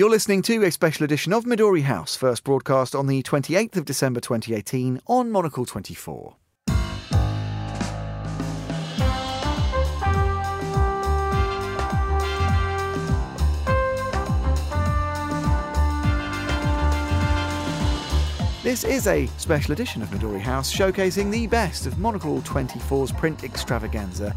You're listening to a special edition of Midori House, first broadcast on the 28th of December 2018 on Monocle 24. This is a special edition of Midori House showcasing the best of Monocle 24's print extravaganza,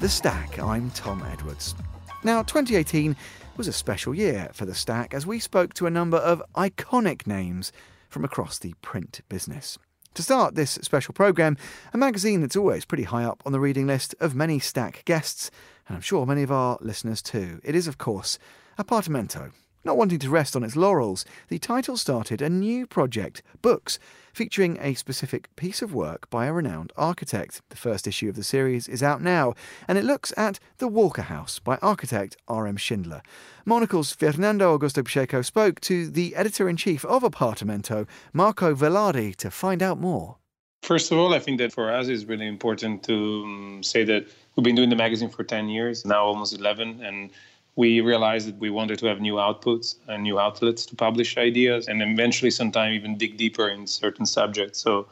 The Stack. I'm Tom Edwards. Now, 2018 was a special year for The Stack as we spoke to a number of iconic names from across the print business. To start this special programme, a magazine that's always pretty high up on the reading list of many Stack guests, and I'm sure many of our listeners too. It is, of course, Apartamento. Not wanting to rest on its laurels, the title started a new project, Books, featuring a specific piece of work by a renowned architect. The first issue of the series is out now, and it looks at The Walker House by architect R.M. Schindler. Monocle's Fernando Augusto Pacheco spoke to the editor in chief of Apartamento, Marco Velardi, to find out more. First of all, I think that for us it's really important to um, say that we've been doing the magazine for 10 years, now almost 11, and we realized that we wanted to have new outputs and new outlets to publish ideas and eventually sometime even dig deeper in certain subjects. So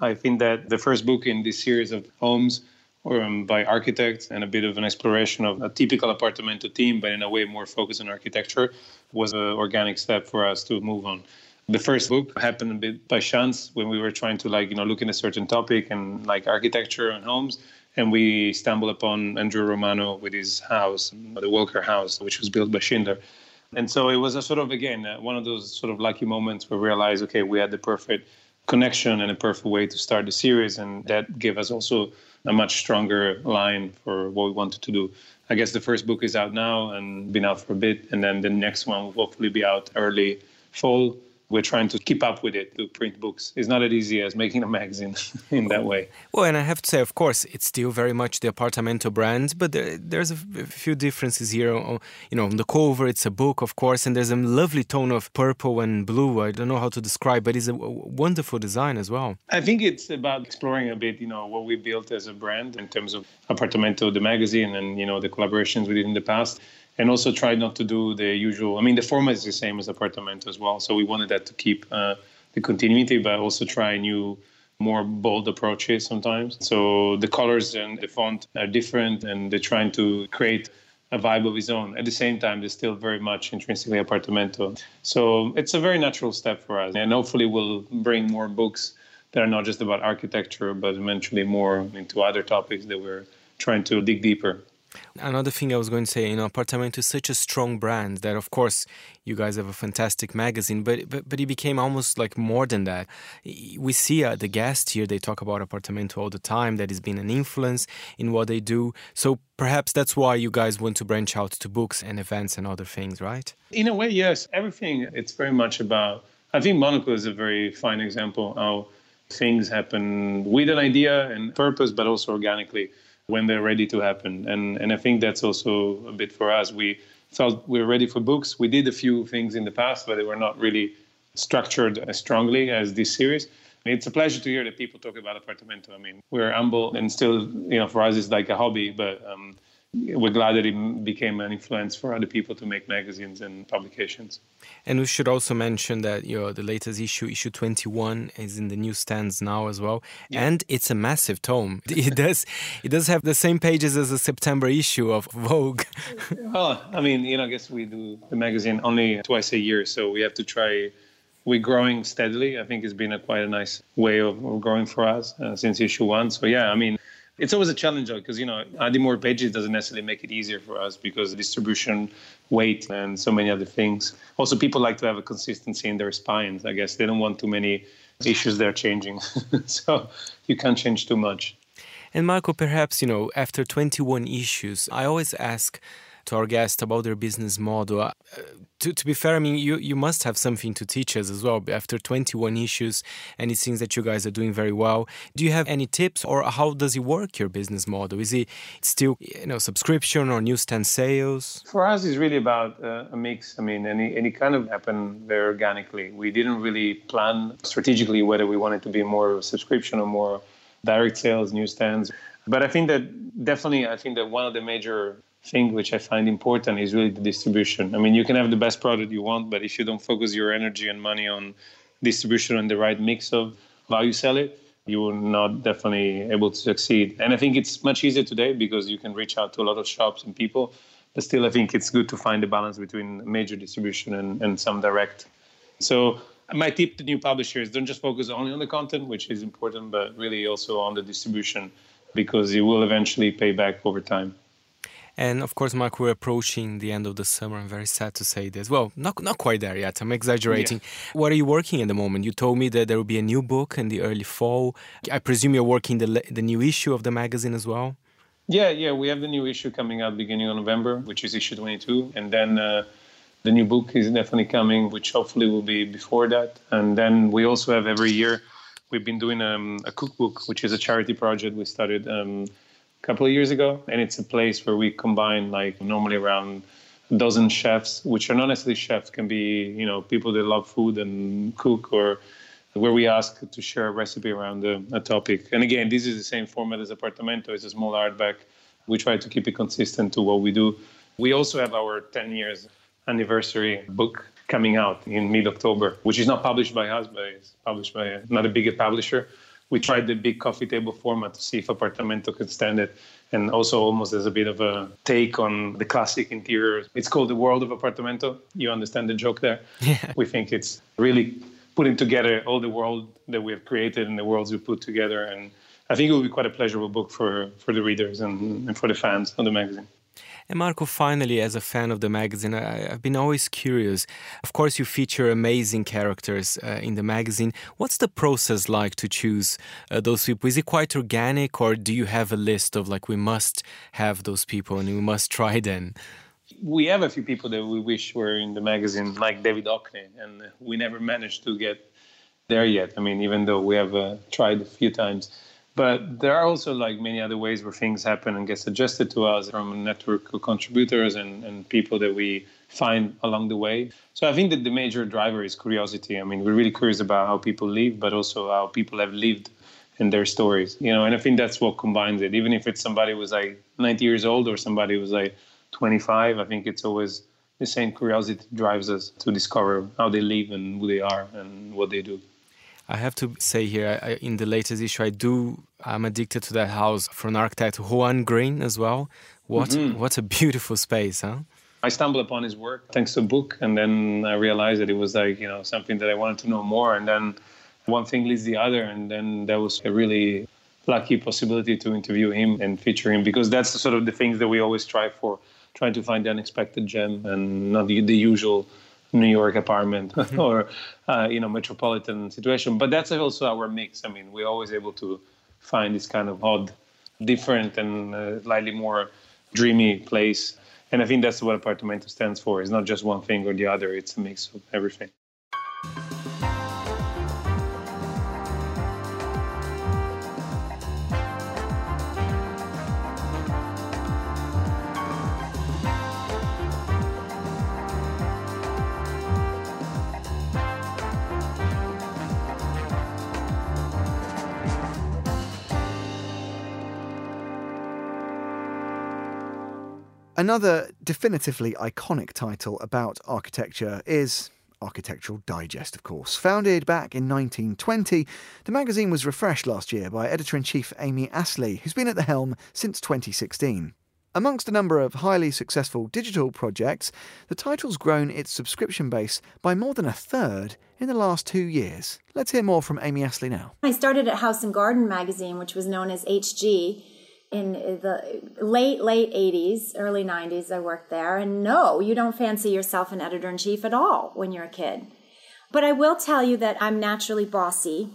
I think that the first book in this series of homes um, by architects and a bit of an exploration of a typical apartamento team, but in a way more focused on architecture, was an organic step for us to move on. The first book happened a bit by chance when we were trying to like you know look in a certain topic and like architecture and homes and we stumbled upon Andrew Romano with his house, the Walker House, which was built by Schindler. And so it was a sort of, again, uh, one of those sort of lucky moments where we realized, okay, we had the perfect connection and a perfect way to start the series. And that gave us also a much stronger line for what we wanted to do. I guess the first book is out now and been out for a bit. And then the next one will hopefully be out early fall we're trying to keep up with it to print books. It's not as easy as making a magazine in that way. Well, and I have to say, of course, it's still very much the Apartamento brand, but there, there's a few differences here. You know, on the cover, it's a book, of course, and there's a lovely tone of purple and blue. I don't know how to describe, but it's a wonderful design as well. I think it's about exploring a bit, you know, what we built as a brand in terms of Apartamento, the magazine, and you know, the collaborations we did in the past and also try not to do the usual. I mean, the format is the same as Apartamento as well, so we wanted that to keep uh, the continuity, but also try new, more bold approaches sometimes. So the colors and the font are different, and they're trying to create a vibe of his own. At the same time, they're still very much intrinsically Apartamento. So it's a very natural step for us, and hopefully we'll bring more books that are not just about architecture, but eventually more into other topics that we're trying to dig deeper. Another thing I was going to say, you know, Apartamento is such a strong brand that, of course, you guys have a fantastic magazine, but but, but it became almost like more than that. We see uh, the guests here; they talk about Apartamento all the time. That has been an influence in what they do. So perhaps that's why you guys want to branch out to books and events and other things, right? In a way, yes. Everything. It's very much about. I think Monocle is a very fine example how things happen with an idea and purpose, but also organically when they're ready to happen. And and I think that's also a bit for us. We felt we were ready for books. We did a few things in the past, but they were not really structured as strongly as this series. It's a pleasure to hear that people talk about Apartamento. I mean, we're humble and still, you know, for us it's like a hobby, but um, we're glad that it became an influence for other people to make magazines and publications. And we should also mention that you know, the latest issue, issue 21, is in the newsstands now as well, yeah. and it's a massive tome. It does, it does have the same pages as the September issue of Vogue. well, I mean, you know, I guess we do the magazine only twice a year, so we have to try. We're growing steadily. I think it's been a quite a nice way of, of growing for us uh, since issue one. So yeah, I mean it's always a challenge because you know adding more pages doesn't necessarily make it easier for us because distribution weight and so many other things. Also people like to have a consistency in their spines i guess. They don't want too many issues they're changing. So you can't change too much. And marco perhaps you know after 21 issues i always ask to our guest about their business model. Uh, to, to be fair, I mean, you, you must have something to teach us as well. After 21 issues, and it seems that you guys are doing very well. Do you have any tips, or how does it work, your business model? Is it still, you know, subscription or newsstand sales? For us, it's really about uh, a mix. I mean, any any kind of happened very organically. We didn't really plan strategically whether we wanted to be more subscription or more direct sales, newsstands. But I think that definitely, I think that one of the major thing which I find important is really the distribution. I mean, you can have the best product you want, but if you don't focus your energy and money on distribution and the right mix of how you sell it, you will not definitely able to succeed. And I think it's much easier today because you can reach out to a lot of shops and people. But still, I think it's good to find the balance between major distribution and, and some direct. So my tip to new publishers: don't just focus only on the content, which is important, but really also on the distribution because it will eventually pay back over time. And of course, Mark, we're approaching the end of the summer. I'm very sad to say this. Well, not not quite there yet. I'm exaggerating. Yeah. What are you working at the moment? You told me that there will be a new book in the early fall. I presume you're working the the new issue of the magazine as well. Yeah, yeah, we have the new issue coming out beginning of November, which is issue 22, and then uh, the new book is definitely coming, which hopefully will be before that. And then we also have every year we've been doing um, a cookbook, which is a charity project we started. Um, couple of years ago, and it's a place where we combine like normally around a dozen chefs, which are not necessarily chefs, can be you know people that love food and cook, or where we ask to share a recipe around a, a topic. And again, this is the same format as Apartamento. It's a small hardback. We try to keep it consistent to what we do. We also have our 10 years anniversary book coming out in mid-October, which is not published by us, but it's published by another bigger publisher we tried the big coffee table format to see if Apartamento could stand it. And also, almost as a bit of a take on the classic interiors. It's called The World of Apartamento. You understand the joke there? Yeah. We think it's really putting together all the world that we have created and the worlds we put together. And I think it will be quite a pleasurable book for, for the readers and, and for the fans of the magazine. And Marco, finally, as a fan of the magazine, I, have been always curious. Of course, you feature amazing characters uh, in the magazine. What's the process like to choose uh, those people? Is it quite organic, or do you have a list of like, we must have those people and we must try them? We have a few people that we wish were in the magazine, like David Hockney, and we never managed to get there yet. I mean, even though we have uh, tried a few times. But there are also like many other ways where things happen and get suggested to us from a network of contributors and, and people that we find along the way. So I think that the major driver is curiosity. I mean, we're really curious about how people live, but also how people have lived in their stories. You know, and I think that's what combines it. Even if it's somebody who's like 90 years old or somebody who's like 25, I think it's always the same curiosity drives us to discover how they live and who they are and what they do. I have to say here, I, in the latest issue, I do. I'm addicted to that house from architect Juan Green as well. What mm-hmm. what a beautiful space, huh? I stumbled upon his work thanks to a book, and then I realized that it was like you know something that I wanted to know more. And then one thing leads the other, and then there was a really lucky possibility to interview him and feature him because that's the sort of the things that we always strive for, trying to find the unexpected gem and not the, the usual New York apartment mm-hmm. or uh, you know metropolitan situation. But that's also our mix. I mean, we're always able to find this kind of odd, different, and uh, slightly more dreamy place. And I think that's what Apartamento stands for. It's not just one thing or the other. It's a mix of everything. Another definitively iconic title about architecture is Architectural Digest, of course. Founded back in 1920, the magazine was refreshed last year by editor in chief Amy Astley, who's been at the helm since 2016. Amongst a number of highly successful digital projects, the title's grown its subscription base by more than a third in the last two years. Let's hear more from Amy Astley now. I started at House and Garden magazine, which was known as HG in the late late 80s early 90s i worked there. And no you don't fancy yourself an editor in chief at all when you're a kid. But i will tell you that i'm naturally bossy.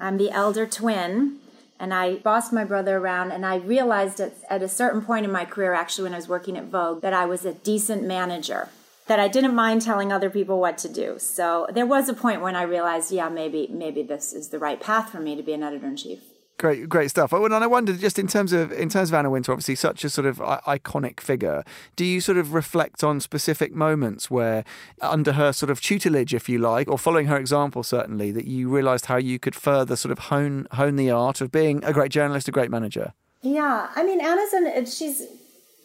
I'm the elder twin and i bossed my brother around and i realized at, at a certain point in my career actually when i was working at vogue that i was a decent manager that i didn't mind telling other people what to do. So there was a point when i realized yeah maybe maybe this is the right path for me to be an editor in chief Great, great stuff. Oh, and I wondered, just in terms of in terms of Anna Wintour, obviously such a sort of iconic figure. Do you sort of reflect on specific moments where, under her sort of tutelage, if you like, or following her example, certainly, that you realised how you could further sort of hone hone the art of being a great journalist, a great manager? Yeah, I mean, Anna's an she's,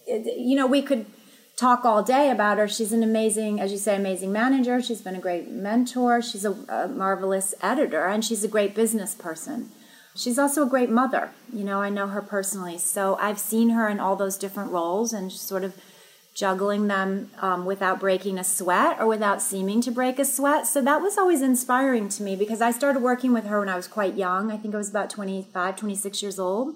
you know, we could talk all day about her. She's an amazing, as you say, amazing manager. She's been a great mentor. She's a, a marvelous editor, and she's a great business person. She's also a great mother. You know, I know her personally, so I've seen her in all those different roles and sort of juggling them um, without breaking a sweat or without seeming to break a sweat. So that was always inspiring to me because I started working with her when I was quite young. I think I was about 25, 26 years old.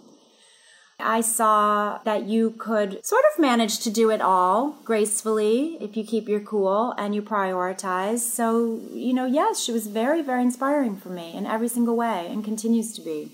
I saw that you could sort of manage to do it all gracefully if you keep your cool and you prioritize. So, you know, yes, she was very, very inspiring for me in every single way and continues to be.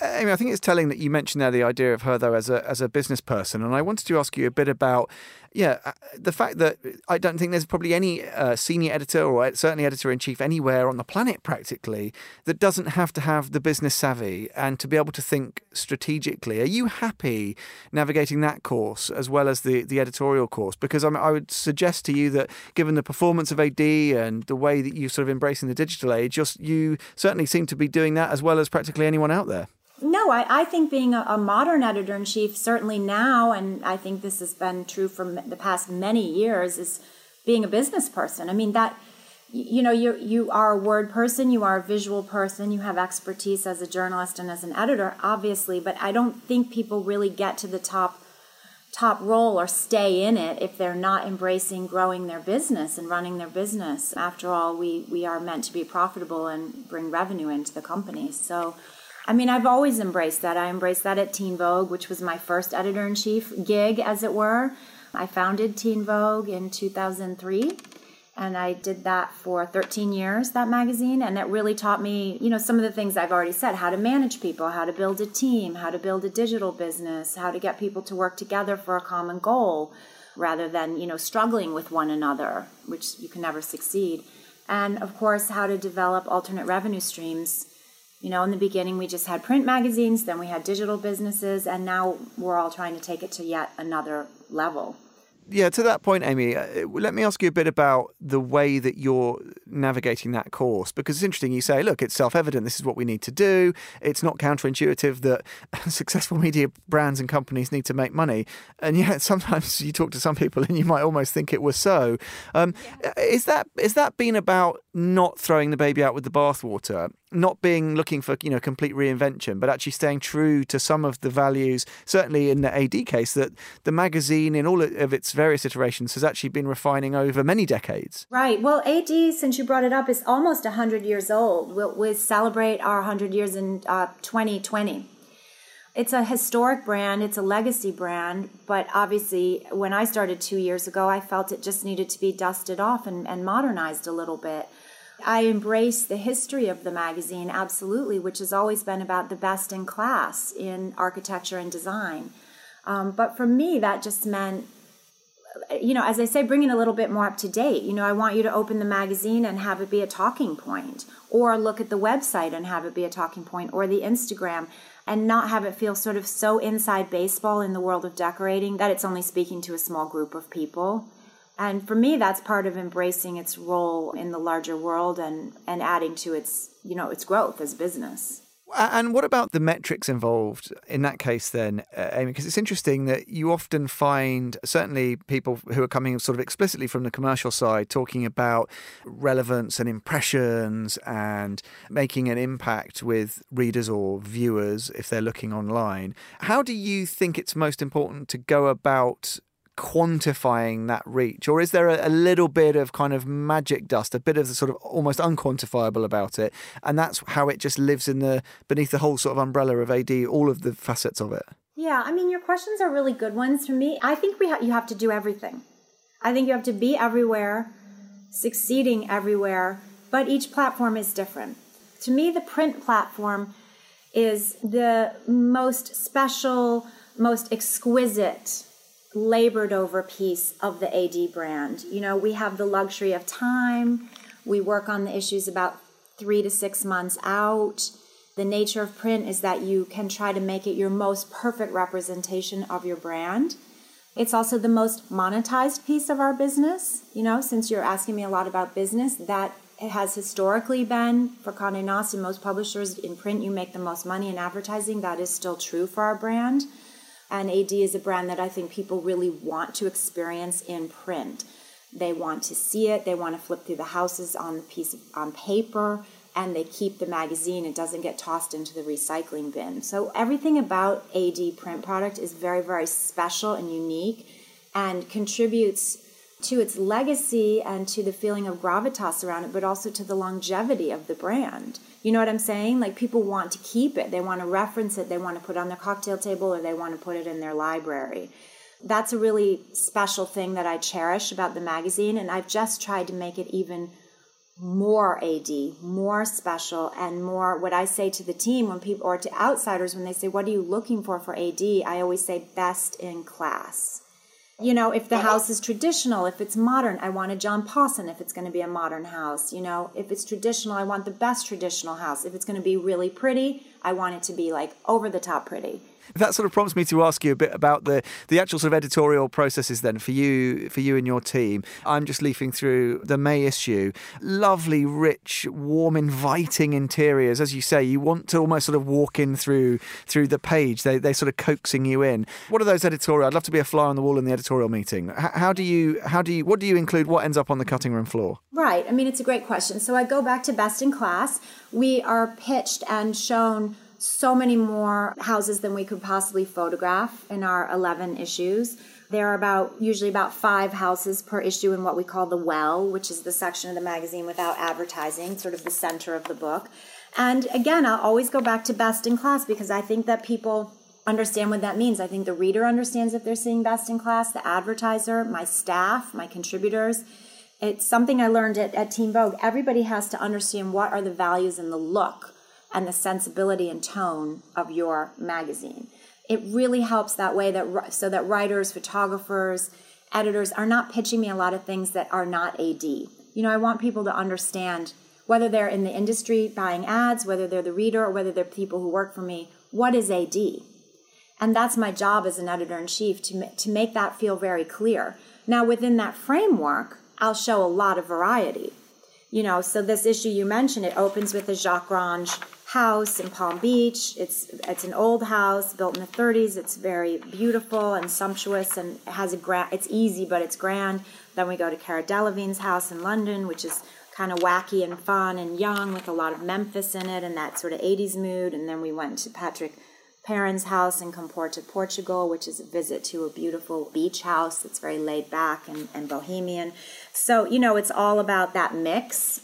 Uh, I mean, I think it's telling that you mentioned there the idea of her though as a as a business person, and I wanted to ask you a bit about, yeah, uh, the fact that I don't think there's probably any uh, senior editor or certainly editor in chief anywhere on the planet practically that doesn't have to have the business savvy and to be able to think strategically. Are you happy navigating that course as well as the the editorial course? Because I, mean, I would suggest to you that given the performance of AD and the way that you sort of embracing the digital age, just you certainly seem to be doing that as well as practically anyone out there. No, I, I think being a, a modern editor in chief, certainly now, and I think this has been true for the past many years, is being a business person. I mean, that you know you you are a word person you are a visual person you have expertise as a journalist and as an editor obviously but i don't think people really get to the top top role or stay in it if they're not embracing growing their business and running their business after all we we are meant to be profitable and bring revenue into the company so I mean, I've always embraced that. I embraced that at Teen Vogue, which was my first editor in chief gig, as it were. I founded Teen Vogue in 2003 and I did that for 13 years, that magazine, and it really taught me, you know, some of the things I've already said how to manage people, how to build a team, how to build a digital business, how to get people to work together for a common goal rather than, you know, struggling with one another, which you can never succeed. And of course, how to develop alternate revenue streams you know, in the beginning, we just had print magazines, then we had digital businesses, and now we're all trying to take it to yet another level yeah, to that point, Amy, uh, let me ask you a bit about the way that you're navigating that course because it's interesting. You say, look, it's self evident, this is what we need to do. It's not counterintuitive that successful media brands and companies need to make money. And yet, sometimes you talk to some people and you might almost think it was so. Um, yeah. Is that is that been about not throwing the baby out with the bathwater? not being looking for you know complete reinvention, but actually staying true to some of the values. Certainly in the AD case, that the magazine in all of its various iterations has actually been refining over many decades. Right. Well, AD, since you brought it up, is almost hundred years old. We'll, we'll, celebrate our hundred years in uh, 2020. It's a historic brand, it's a legacy brand, but obviously, when I started two years ago, I felt it just needed to be dusted off and, and modernized a little bit. I embrace the history of the magazine, absolutely, which has always been about the best in class in architecture and design. Um, but for me, that just meant, you know, as I say, bring bringing a little bit more up to date. You know, I want you to open the magazine and have it be a talking point, or look at the website and have it be a talking point, or the Instagram, and not have it feel sort of so inside baseball in the world of decorating that it's only speaking to a small group of people. And for me, that's part of embracing its role in the larger world and, and adding to its, you know, its growth as business. And what about the metrics involved in that case then, Amy? Because it's interesting that you often find, certainly people who are coming sort of explicitly from the commercial side, talking about relevance and impressions and making an impact with readers or viewers if they're looking online. How do you think it's most important to go about quantifying that reach, or is there a, a, little bit of kind of magic dust, a bit of the sort of almost unquantifiable about it, and that's how it just lives in the beneath the whole sort of umbrella of AD, all of the facets of it? Yeah, I mean, your questions are really good ones for me. I think we ha- you have to do everything. I think you have to be everywhere, succeeding everywhere, but each platform is different. To me, the print platform is the most special, most exquisite labored over piece of the AD brand. You know, we have the luxury of time. We work on the issues about three to six months out. The nature of print is that you can try to make it your most perfect representation of your brand. It's also the most monetized piece of our business. You know, since you're asking me a lot about business, that has historically been for Condé Nast and most publishers in print, you make the most money in advertising. That is still true for our brand. And AD is a brand that I think people really want to experience in print. They want to see it. They want to flip through the houses on the piece of, on paper, and they keep the magazine. It doesn't get tossed into the recycling bin. So everything about AD print product is very, very special and unique, and contributes to its legacy and to the feeling of gravitas around it, but also to the longevity of the brand. You know what I'm saying? Like people want to keep it, they want to reference it, they want to put it on their cocktail table, or they want to put it in their library. That's a really special thing that I cherish about the magazine, and I've just tried to make it even more AD, more special, and more what I say to the team when people, or to outsiders when they say, What are you looking for for AD? I always say, Best in class you know, if the house is traditional, if it's modern, I want a John Pawson if it's going to be a modern house. You know, if it's traditional, I want the best traditional house. If it's going to be really pretty, I want it to be like over the top pretty that sort of prompts me to ask you a bit about the the actual sort of editorial processes then for you for you and your team. I'm just leafing through the May issue. Lovely, rich, warm, inviting interiors. As you say, you want to almost sort of walk in through through the page. They they sort of coaxing you in. What are those editorial? I'd love to be a fly on the wall in the editorial meeting. How, how do you how do you what do you include? What ends up on the cutting room floor? Right. I mean, it's a great question. So I go back to best in class. We are pitched and shown so many more houses than we could possibly photograph in our 11 issues. There are about usually about five houses per issue in what we call the well, which is the section of the magazine without advertising, sort of the center of the book. And again, I'll always go back to best in class because I think that people understand what that means. I think the reader understands if they're seeing best in class, the advertiser, my staff, my contributors. It's something I learned at, at Vogue. Everybody has to understand what are the values and the look and the sensibility and tone of your magazine. It really helps that way that so that writers, photographers, editors are not pitching me a lot of things that are not AD. You know, I want people to understand whether they're in the industry buying ads, whether they're the reader, or whether they're people who work for me, what is AD? And that's my job as an editor in chief to, to make that feel very clear. Now, within that framework, I'll show a lot of variety. You know, so this issue you mentioned, it opens with a Jacques Grange house in Palm Beach. It's it's an old house built in the 30s. It's very beautiful and sumptuous and has a grand. It's easy, but it's grand. Then we go to Cara Delevingne's house in London, which is kind of wacky and fun and young with a lot of Memphis in it and that sort of 80s mood. And then we went to Patrick Perrin's house in Comporta, Portugal, which is a visit to a beautiful beach house that's very laid back and, and bohemian. So, you know, it's all about that mix.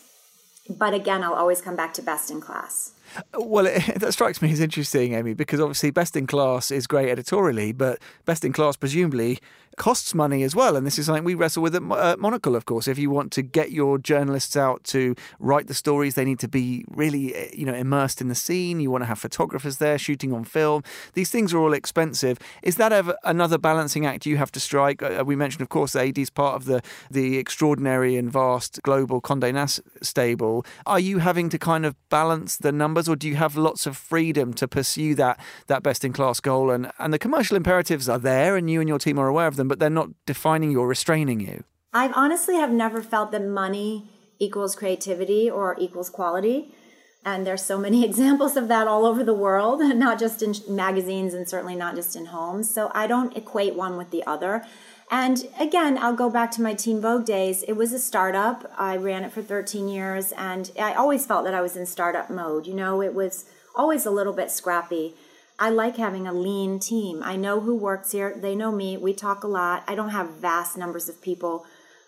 But again, I'll always come back to best in class. Well, it, that strikes me as interesting, Amy, because obviously Best in Class is great editorially, but Best in Class presumably costs money as well. And this is something we wrestle with at uh, Monocle, of course. If you want to get your journalists out to write the stories, they need to be really, eh, you know, immersed in the scene. You want to have photographers there shooting on film. These things are all expensive. Is that ever another balancing act you have to strike? Uh, we mentioned, of course, AD is part of the the extraordinary and vast global Condé Nast stable. Are you having to kind of balance the numbers, or do you have lots of freedom to pursue that that best in class goal? And and the commercial imperatives are there, and you and your team are aware of them them, but they're not defining you or restraining you. I honestly have never felt that money equals creativity or equals quality. And there's so many examples of that all over the world, not just in magazines and certainly not just in homes. So I don't equate one with the other. And again, I'll go back to my Teen Vogue days. It was a startup. I ran it for 13 years, and I always felt that I was in startup mode. You know, it was always a little bit scrappy. I like having a lean team. I know who works here. They know me. We talk a lot. I don't have vast numbers of people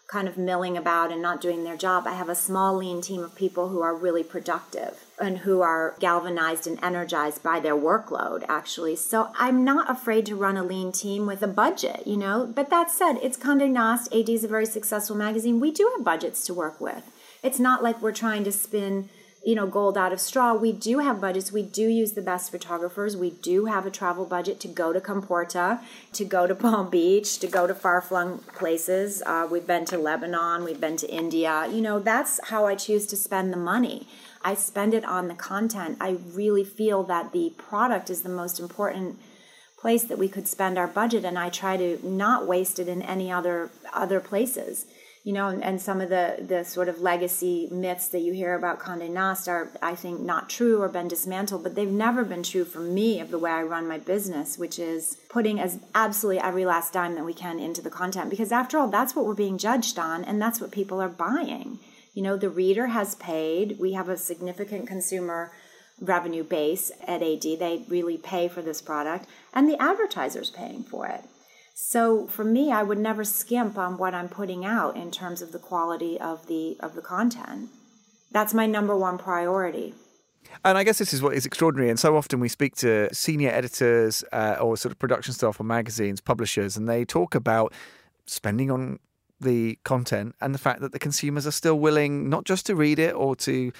kind of milling about and not doing their job. I have a small, lean team of people who are really productive and who are galvanized and energized by their workload, actually. So I'm not afraid to run a lean team with a budget, you know. But that said, it's Conde Nast. AD is a very successful magazine. We do have budgets to work with. It's not like we're trying to spin you know gold out of straw. We do have budgets. We do use the best photographers. We do have a travel budget to go to comporta to go to palm beach to go to far-flung places. Uh, we've been to lebanon. We've been to india. You know that's how i choose to spend the money. I spend it on the content. I really feel that the product is the most important place that we could spend our budget and i try to not waste it in any other other places you know, and, some of the, the sort of legacy myths that you hear about Condé Nast are, I think, not true or been dismantled, but they've never been true for me of the way I run my business, which is putting as absolutely every last dime that we can into the content. Because after all, that's what we're being judged on, and that's what people are buying. You know, the reader has paid. We have a significant consumer revenue base at AD. They really pay for this product, and the advertiser's paying for it. So for me, I would never skimp on what I'm putting out in terms of the quality of the of the content. That's my number one priority. And I guess this is what is extraordinary. And so often we speak to senior editors uh, or sort of production staff on magazines, publishers, and they talk about spending on the content and the fact that the consumers are still willing not just to read it or to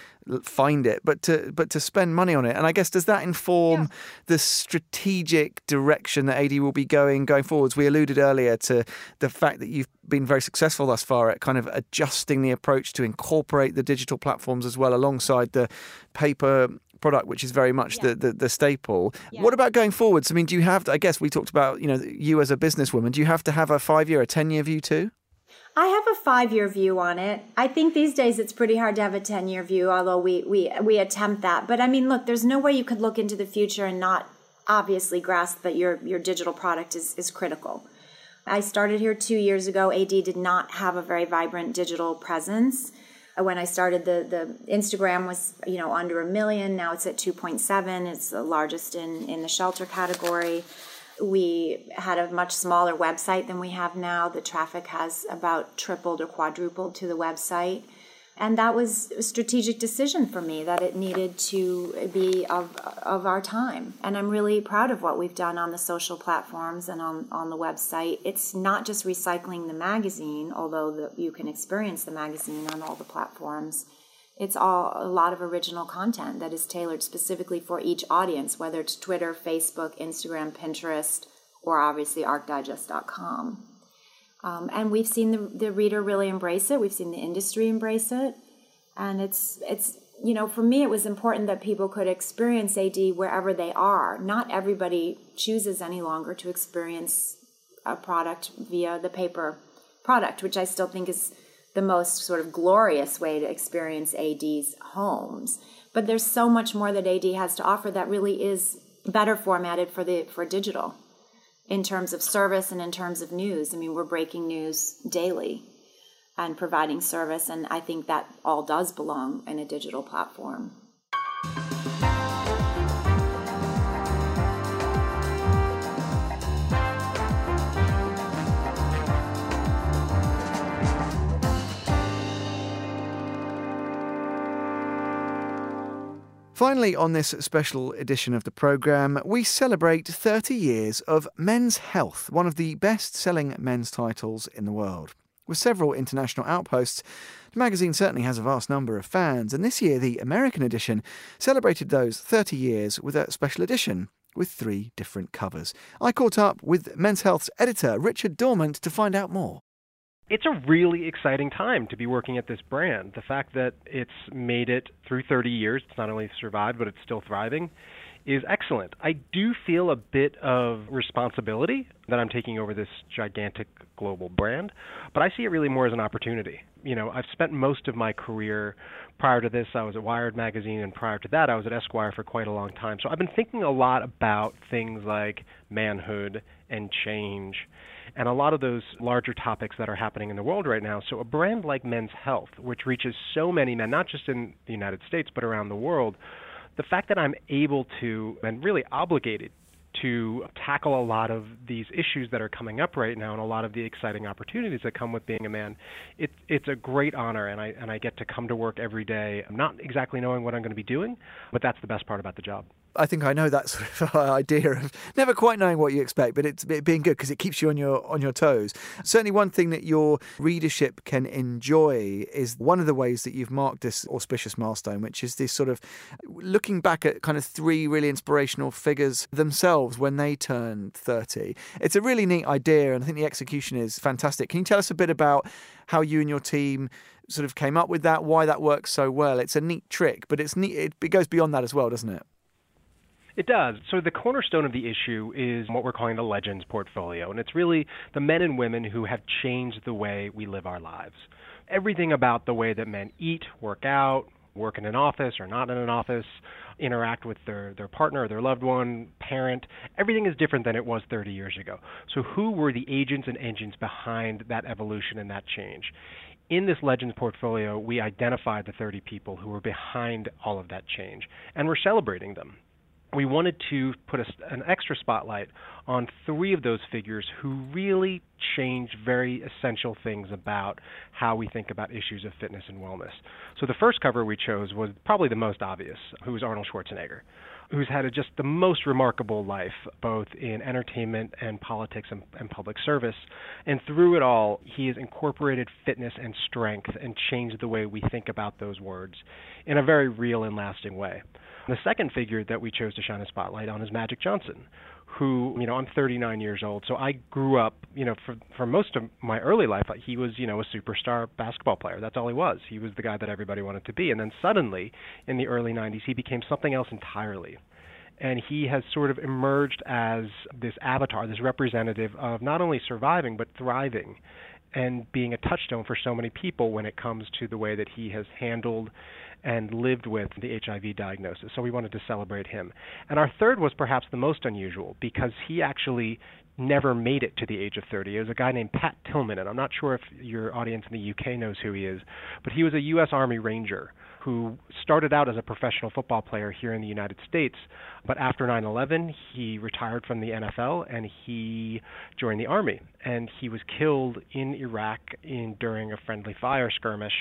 find it but to but to spend money on it and i guess does that inform yeah. the strategic direction that ad will be going going forwards we alluded earlier to the fact that you've been very successful thus far at kind of adjusting the approach to incorporate the digital platforms as well alongside the paper product, which is very much yeah. the, the, the, staple. Yeah. What about going forwards? I mean, do you have, to, I guess we talked about, you know, you as a businesswoman, do you have to have a five year, a 10 year view too? I have a five year view on it. I think these days it's pretty hard to have a 10 year view, although we, we, we attempt that. But I mean, look, there's no way you could look into the future and not obviously grasp that your, your digital product is, is critical. I started here two years ago. AD did not have a very vibrant digital presence. Uh, when I started, the, the Instagram was you know under a million. Now it's at 2.7. It's the largest in, in the shelter category. We had a much smaller website than we have now. The traffic has about tripled or quadrupled to the website. And that was a strategic decision for me that it needed to be of, of our time. And I'm really proud of what we've done on the social platforms and on, on the website. It's not just recycling the magazine, although the, you can experience the magazine on all the platforms it's all a lot of original content that is tailored specifically for each audience, whether it's Twitter, Facebook, Instagram, Pinterest, or obviously ArchDigest.com. Um, and we've seen the, the reader really embrace it. We've seen the industry embrace it, and it's it's you know for me it was important that people could experience AD wherever they are. Not everybody chooses any longer to experience a product via the paper product, which I still think is the most sort of glorious way to experience AD's homes. But there's so much more that AD has to offer that really is better formatted for the for digital in terms of service and in terms of news. I mean, we're breaking news daily and providing service, and I think that all does belong in a digital platform. Finally, on this special edition of the programme, we celebrate 30 years of Men's Health, one of the best selling men's titles in the world. With several international outposts, the magazine certainly has a vast number of fans, and this year the American edition celebrated those 30 years with a special edition with three different covers. I caught up with Men's Health's editor, Richard Dorment, to find out more it's a really exciting time to be working at this brand. The fact that it's made it through 30 years, it's not only survived, but it's still thriving, is excellent. I do feel a bit of responsibility that I'm taking over this gigantic global brand, but I see it really more as an opportunity. You know, I've spent most of my career prior to this, I was at Wired magazine, and prior to that, I was at Esquire for quite a long time. So I've been thinking a lot about things like manhood and change and a lot of those larger topics that are happening in the world right now. So, a brand like Men's Health, which reaches so many men, not just in the United States, but around the world, the fact that I'm able to and really obligated to tackle a lot of these issues that are coming up right now and a lot of the exciting opportunities that come with being a man. It, it's a great honor, and I and I get to come to work every day. I'm not exactly knowing what I'm going to be doing, but that's the best part about the job. I think I know that sort of idea of never quite knowing what you expect, but it's being good because it keeps you on your on your toes. Certainly, one thing that your readership can enjoy is one of the ways that you've marked this auspicious milestone, which is this sort of looking back at kind of three really inspirational figures themselves when they turned thirty. It's a really neat idea, and I think the execution is fantastic. Can you tell us a bit about how you and your team sort of came up with that, why that works so well? It's a neat trick, but it's neat. It, it goes beyond that as well, doesn't it? It does. So the cornerstone of the issue is what we're calling the Legends portfolio, and it's really the men and women who have changed the way we live our lives. Everything about the way that men eat, work out, work in an office or not in an office, interact with their, their partner or their loved one, parent, everything is different than it was 30 years ago. So, who were the agents and engines behind that evolution and that change? In this Legends portfolio, we identified the 30 people who were behind all of that change, and we're celebrating them we wanted to put a, an extra spotlight on three of those figures who really changed very essential things about how we think about issues of fitness and wellness. So the first cover we chose was probably the most obvious, who was Arnold Schwarzenegger, who's had a, just the most remarkable life, both in entertainment and politics and, and public service. And through it all, he has incorporated fitness and strength and changed the way we think about those words in a very real and lasting way. The second figure that we chose to shine a spotlight on is Magic Johnson, who, you know, I'm 39 years old, so I grew up, you know, for for most of my early life, he was, you know, a superstar basketball player. That's all he was. He was the guy that everybody wanted to be. And then suddenly, in the early 90s, he became something else entirely. And he has sort of emerged as this avatar, this representative of not only surviving but thriving and being a touchstone for so many people when it comes to the way that he has handled and lived with the HIV diagnosis. So we wanted to celebrate him. And our third was perhaps the most unusual because he actually never made it to the age of 30. It was a guy named Pat Tillman, and I'm not sure if your audience in the UK knows who he is, but he was a U.S. Army Ranger who started out as a professional football player here in the United States, but after 9/11, he retired from the NFL and he joined the army. And he was killed in Iraq in during a friendly fire skirmish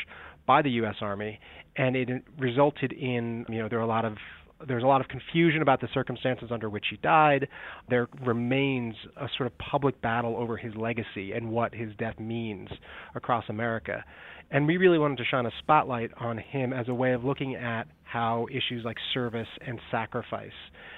by the U.S. Army, and it resulted in you know there are a lot of there's a lot of confusion about the circumstances under which he died. There remains a sort of public battle over his legacy and what his death means across America. And we really wanted to shine a spotlight on him as a way of looking at how issues like service and sacrifice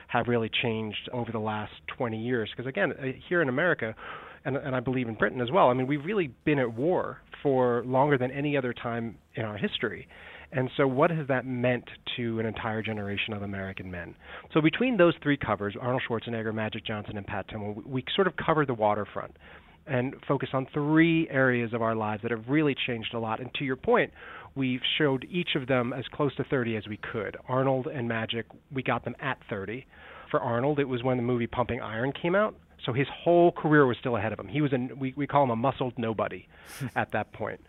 have really changed over the last 20 years. Because again, uh, here in America, and, and I believe in Britain as well, I mean, we've really been at war for longer than any other time in our history. And so, what has that meant to an entire generation of American men? So, between those three covers Arnold Schwarzenegger, Magic Johnson, and Pat Tillman we, sort of cover the waterfront and focus on three areas of our lives that have really changed a lot. And to your point, we showed each of them as close to 30 as we could. Arnold and Magic, we got them at 30. For Arnold, it was when the movie Pumping Iron came out. So his whole career was still ahead of him. He was a we we call him a muscled nobody at that point.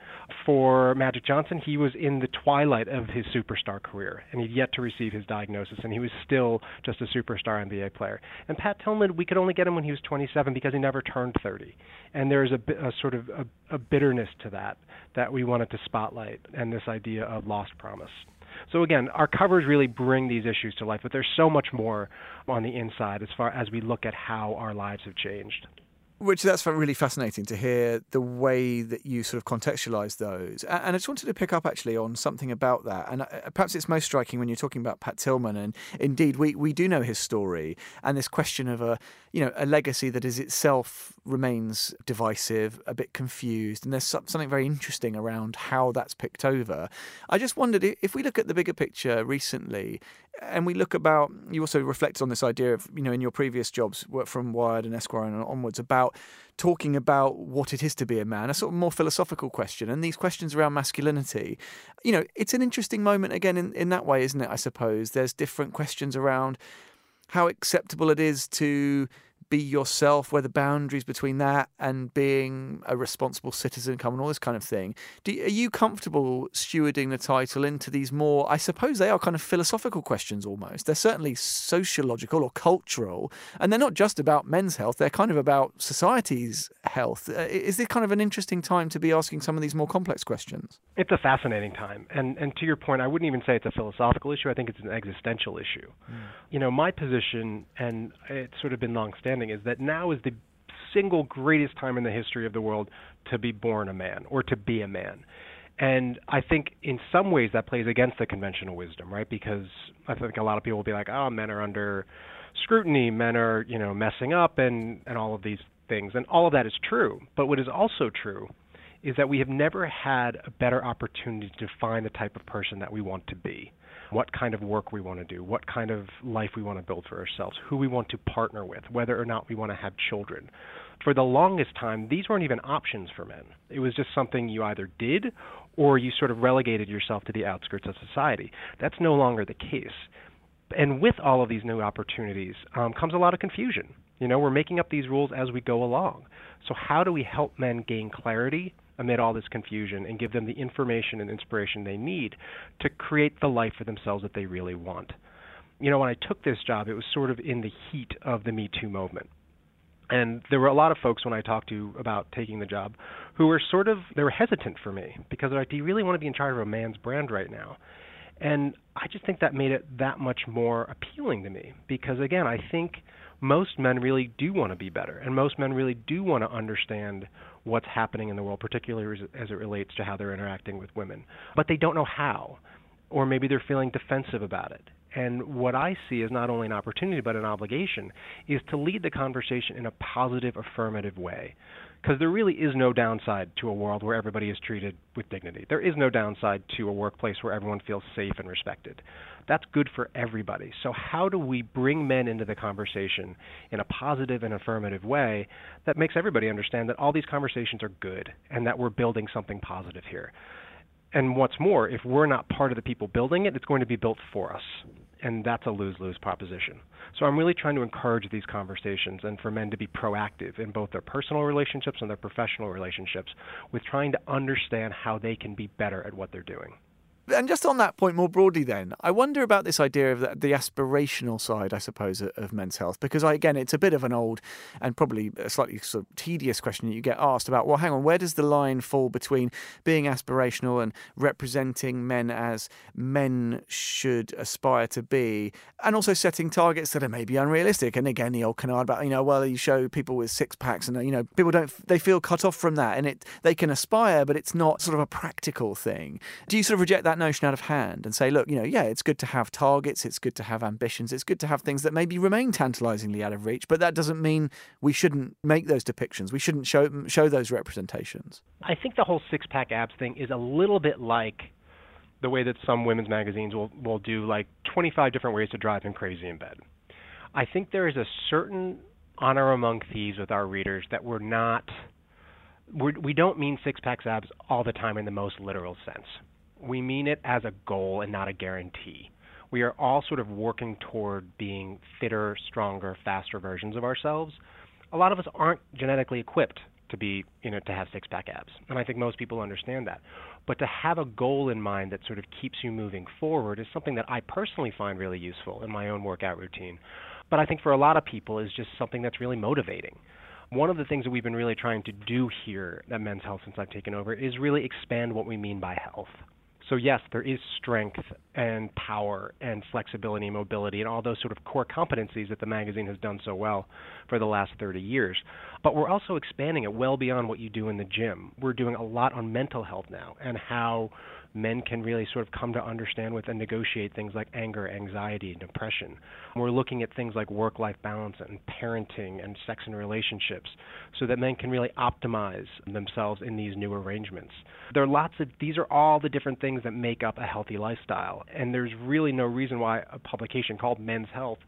For Magic Johnson, he was in the twilight of his superstar career, and he'd yet to receive his diagnosis, and he was still just a superstar NBA player. And Pat Tillman, we could only get him when he was 27 because he never turned 30, and there's a, a sort of a, a bitterness to that that we wanted to spotlight, and this idea of lost promise. So again, our covers really bring these issues to life, but there's so much more on the inside as far as we look at how our lives have changed. Which that's really fascinating to hear the way that you sort of contextualize those. And I just wanted to pick up actually on something about that. And uh, perhaps it's most striking when you're talking about Pat Tillman. And indeed, we, we do know his story and this question of a you know a legacy that is itself remains divisive, a bit confused, and there's something very interesting around how that's picked over. I just wondered if we look at the bigger picture recently, and we look about you also reflect on this idea of you know in your previous jobs work from Wired and Esquire and onwards about talking about what it is to be a man a sort of more philosophical question. And these questions around masculinity you know it's an interesting moment again in, in that way isn't it I suppose? There's different questions around how acceptable it is to be yourself, where the boundaries between that and being a responsible citizen come and all this kind of thing. Do, are you comfortable stewarding the title into these more, I suppose they are kind of philosophical questions almost. They're certainly sociological or cultural, and they're not just about men's health, they're kind of about society's health. Uh, is this kind of an interesting time to be asking some of these more complex questions? It's a fascinating time. And, and to your point, I wouldn't even say it's a philosophical issue, I think it's an existential issue. Mm. You know, my position, and it's sort of been long standing understanding is that now is the single greatest time in the history of the world to be born a man or to be a man. And I think in some ways that plays against the conventional wisdom, right? Because I think a lot of people will be like, "Oh, men are under scrutiny, men are, you know, messing up and and all of these things." And all of that is true. But what is also true is that we have never had a better opportunity to define the type of person that we want to be, what kind of work we want to do, what kind of life we want to build for ourselves, who we want to partner with, whether or not we want to have children. For the longest time, these weren't even options for men. It was just something you either did or you sort of relegated yourself to the outskirts of society. That's no longer the case. And with all of these new opportunities um, comes a lot of confusion. You know, we're making up these rules as we go along. So, how do we help men gain clarity amid all this confusion and give them the information and inspiration they need to create the life for themselves that they really want? You know, when I took this job, it was sort of in the heat of the Me Too movement. And there were a lot of folks when I talked to about taking the job who were sort of they were hesitant for me because they're like, "Do you really want to be in charge of a man's brand right now?" And I just think that made it that much more appealing to me because again, I think most men really do want to be better and most men really do want to understand what's happening in the world particularly as it relates to how they're interacting with women, but they don't know how or maybe they're feeling defensive about it. And what I see as not only an opportunity but an obligation is to lead the conversation in a positive, affirmative way. Because there really is no downside to a world where everybody is treated with dignity. There is no downside to a workplace where everyone feels safe and respected. That's good for everybody. So, how do we bring men into the conversation in a positive and affirmative way that makes everybody understand that all these conversations are good and that we're building something positive here? And what's more, if we're not part of the people building it, it's going to be built for us. And that's a lose lose proposition. So I'm really trying to encourage these conversations and for men to be proactive in both their personal relationships and their professional relationships with trying to understand how they can be better at what they're doing. And just on that point more broadly, then, I wonder about this idea of the, the aspirational side, I suppose, of, of men's health, because I, again, it's a bit of an old and probably a slightly sort of tedious question that you get asked about. Well, hang on, where does the line fall between being aspirational and representing men as men should aspire to be, and also setting targets that are maybe unrealistic? And again, the old canard about you know, well, you show people with six packs, and you know, people don't they feel cut off from that, and it they can aspire, but it's not sort of a practical thing. Do you sort of reject that? Notion out of hand and say, look, you know, yeah, it's good to have targets, it's good to have ambitions, it's good to have things that maybe remain tantalizingly out of reach, but that doesn't mean we shouldn't make those depictions. We shouldn't show show those representations. I think the whole six pack abs thing is a little bit like the way that some women's magazines will will do like 25 different ways to drive him crazy in bed. I think there is a certain honor among thieves with our readers that we're not we're, we do not mean six packs abs all the time in the most literal sense we mean it as a goal and not a guarantee. We are all sort of working toward being fitter, stronger, faster versions of ourselves. A lot of us aren't genetically equipped to be, you know, to have six pack abs. And I think most people understand that. But to have a goal in mind that sort of keeps you moving forward is something that I personally find really useful in my own workout routine. But I think for a lot of people is just something that's really motivating. One of the things that we've been really trying to do here at Men's Health since I've taken over is really expand what we mean by health. So yes, there is strength and power and flexibility and mobility and all those sort of core competencies that the magazine has done so well for the last 30 years. But we're also expanding it well beyond what you do in the gym. We're doing a lot on mental health now and how men can really sort of come to understand with and negotiate things like anger, anxiety, and depression. We're looking at things like work life balance and parenting and sex and relationships so that men can really optimize themselves in these new arrangements. There are lots of these are all the different things that make up a healthy lifestyle, and there's really no reason why a publication called Men's Health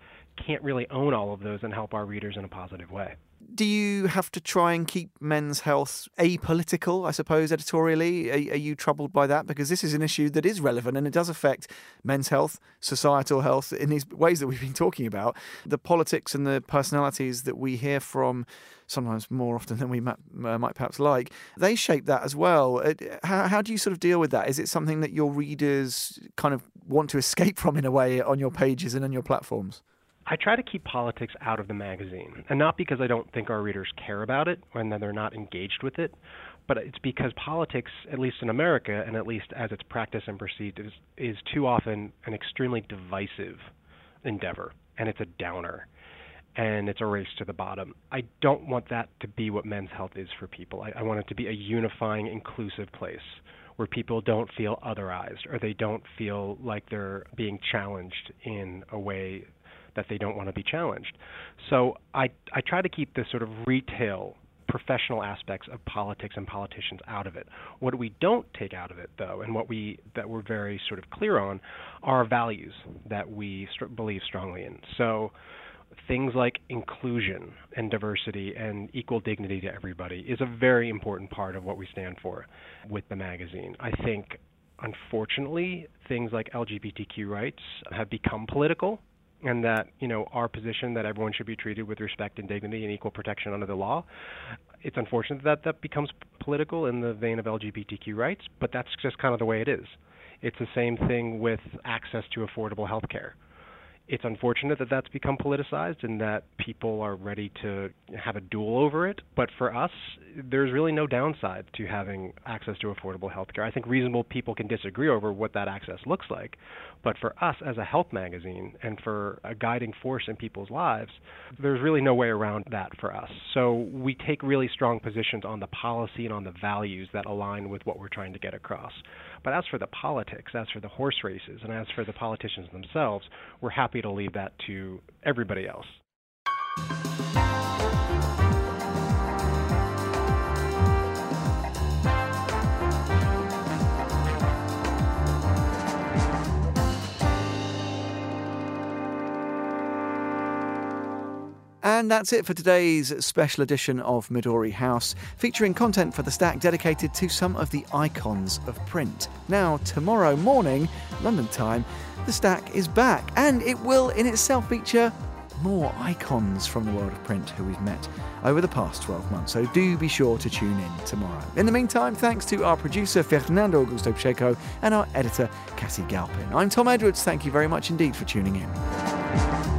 can't really own all of those and help our readers in a positive way do you have to try and keep men's health apolitical, I suppose, editorially? Are, are, you troubled by that? Because this is an issue that is relevant and it does affect men's health, societal health in these ways that we've been talking about. The politics and the personalities that we hear from, sometimes more often than we might, uh, might perhaps like, they shape that as well. Uh, how, how do you sort of deal with that? Is it something that your readers kind of want to escape from in a way on your pages and on your platforms? I try to keep politics out of the magazine, and not because I don't think our readers care about it and that they're not engaged with it, but it's because politics, at least in America, and at least as it's practiced and perceived, is, is too often an extremely divisive endeavor, and it's a downer, and it's a race to the bottom. I don't want that to be what men's health is for people. I, I want it to be a unifying, inclusive place where people don't feel otherized or they don't feel like they're being challenged in a way that they don't want to be challenged. So I I try to keep this sort of retail professional aspects of politics and politicians out of it. What we don't take out of it, though, and what we that we're very sort of clear on, are values that we st- believe strongly in. So things like inclusion and diversity and equal dignity to everybody is a very important part of what we stand for with the magazine. I think unfortunately things like LGBTQ rights have become political and that you know our position that everyone should be treated with respect and dignity and equal protection under the law. It's unfortunate that that becomes political in the vein of LGBTQ rights, but that's just kind of the way it is. It's the same thing with access to affordable health care it's unfortunate that that's become politicized and that people are ready to have a duel over it. But for us, there's really no downside to having access to affordable health care. I think reasonable people can disagree over what that access looks like. But for us as a health magazine and for a guiding force in people's lives, there's really no way around that for us. So we take really strong positions on the policy and on the values that align with what we're trying to get across. But as for the politics, as for the horse races, and as for the politicians themselves, we're happy to leave that to everybody else. And that's it for today's special edition of Midori House, featuring content for the stack dedicated to some of the icons of print. Now, tomorrow morning, London time, the stack is back, and it will in itself feature more icons from the world of print who we've met over the past 12 months, so do be sure to tune in tomorrow. In the meantime, thanks to our producer Fernando Augusto Pacheco and our editor Cassie Galpin. I'm Tom Edwards, thank you very much indeed for tuning in.